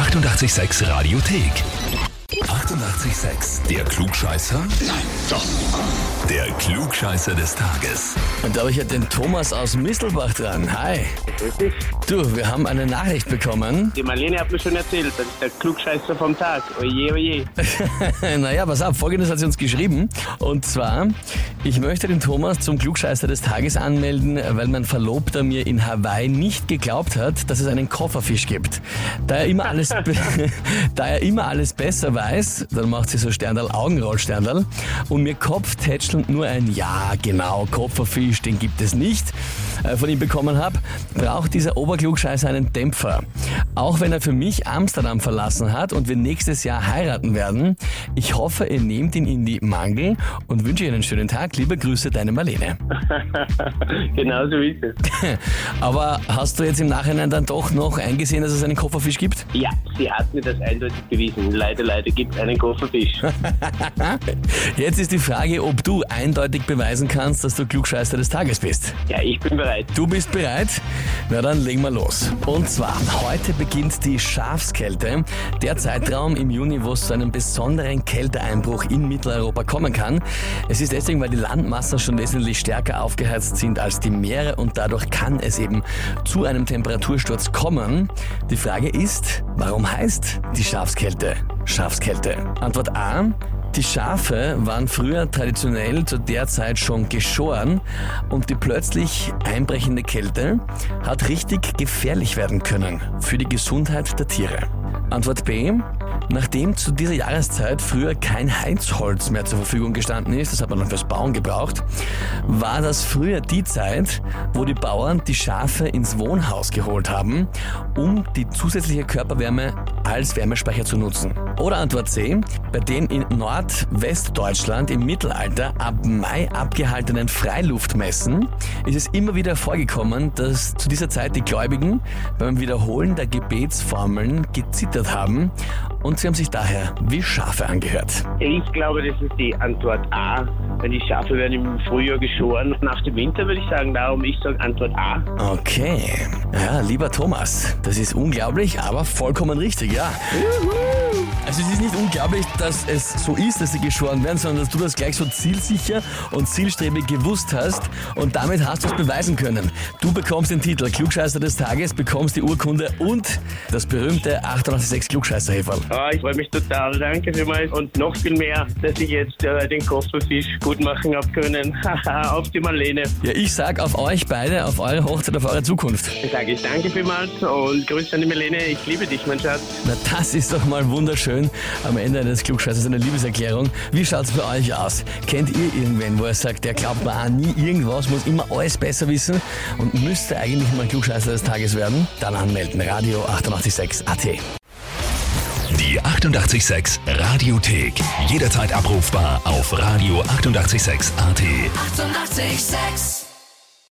886 Radiothek. 88,6. Der Klugscheißer? Nein, doch. Der Klugscheißer des Tages. Und da habe ich ja den Thomas aus Mistelbach dran. Hi. Grüß dich. Du, wir haben eine Nachricht bekommen. Die Marlene hat mir schon erzählt, das ist der Klugscheißer vom Tag. Oje, oje. naja, pass auf, folgendes hat sie uns geschrieben. Und zwar, ich möchte den Thomas zum Klugscheißer des Tages anmelden, weil mein Verlobter mir in Hawaii nicht geglaubt hat, dass es einen Kofferfisch gibt. Da er immer alles, da er immer alles besser weiß, dann macht sie so Sterndal Augenrollsterndal und mir kopftätschelnd nur ein Ja, genau, Kopferfisch, den gibt es nicht, äh, von ihm bekommen habe, braucht dieser Oberklugscheißer einen Dämpfer. Auch wenn er für mich Amsterdam verlassen hat und wir nächstes Jahr heiraten werden, ich hoffe, ihr nehmt ihn in die Mangel und wünsche Ihnen einen schönen Tag. Liebe Grüße, deine Marlene. genau so ist es. Aber hast du jetzt im Nachhinein dann doch noch eingesehen, dass es einen Kofferfisch gibt? Ja, sie hat mir das eindeutig bewiesen. Leider, leider gibt es einen Kofferfisch. Jetzt ist die Frage, ob du eindeutig beweisen kannst, dass du Klugscheißer des Tages bist. ja, ich bin bereit. Du bist bereit? Na dann legen wir los. Und zwar, heute beginnt die Schafskälte, der Zeitraum im Juni, wo es zu einem besonderen Kälteeinbruch in Mitteleuropa kommen kann. Es ist deswegen, weil die Landmassen schon wesentlich stärker aufgeheizt sind als die Meere und dadurch kann es eben zu einem Temperatursturz kommen. Die Frage ist, warum heißt die Schafskälte Schafskälte? Antwort A. Die Schafe waren früher traditionell zu der Zeit schon geschoren und die plötzlich einbrechende Kälte hat richtig gefährlich werden können für die Gesundheit der Tiere. Antwort B. Nachdem zu dieser Jahreszeit früher kein Heizholz mehr zur Verfügung gestanden ist, das hat man dann fürs Bauen gebraucht, war das früher die Zeit, wo die Bauern die Schafe ins Wohnhaus geholt haben, um die zusätzliche Körperwärme als Wärmespeicher zu nutzen. Oder Antwort C, bei den in Nordwestdeutschland im Mittelalter ab Mai abgehaltenen Freiluftmessen ist es immer wieder vorgekommen, dass zu dieser Zeit die Gläubigen beim Wiederholen der Gebetsformeln gezittert haben und sie haben sich daher wie Schafe angehört. Ich glaube, das ist die Antwort A. Wenn die Schafe werden im Frühjahr geschoren. Nach dem Winter würde ich sagen, darum ich sage Antwort A. Okay. Ja, lieber Thomas, das ist unglaublich, aber vollkommen richtig, ja. Also es ist nicht unglaublich, dass es so ist, dass sie geschoren werden, sondern dass du das gleich so zielsicher und zielstrebig gewusst hast und damit hast du es beweisen können. Du bekommst den Titel Klugscheißer des Tages, bekommst die Urkunde und das berühmte 886 klugscheißer -Häferl. Ah, ich freue mich total. Danke vielmals. Und noch viel mehr, dass ich jetzt äh, den Kofferfisch gut machen habe können. Haha, auf die Marlene. Ja, ich sag auf euch beide, auf eure Hochzeit, auf eure Zukunft. Dann sage ich danke vielmals und Grüße an die Marlene. Ich liebe dich, mein Schatz. Na, das ist doch mal wunderschön. Am Ende eines Klugscheißers eine Liebeserklärung. Wie schaut's bei euch aus? Kennt ihr irgendwen, wo er sagt, der glaubt mir an nie irgendwas, muss immer alles besser wissen und müsste eigentlich mal Klugscheißer des Tages werden? Dann anmelden. Radio 886 AT. Die 88,6 Radiothek. Jederzeit abrufbar auf radio886.at. 88,6. Eighty-eight, sex.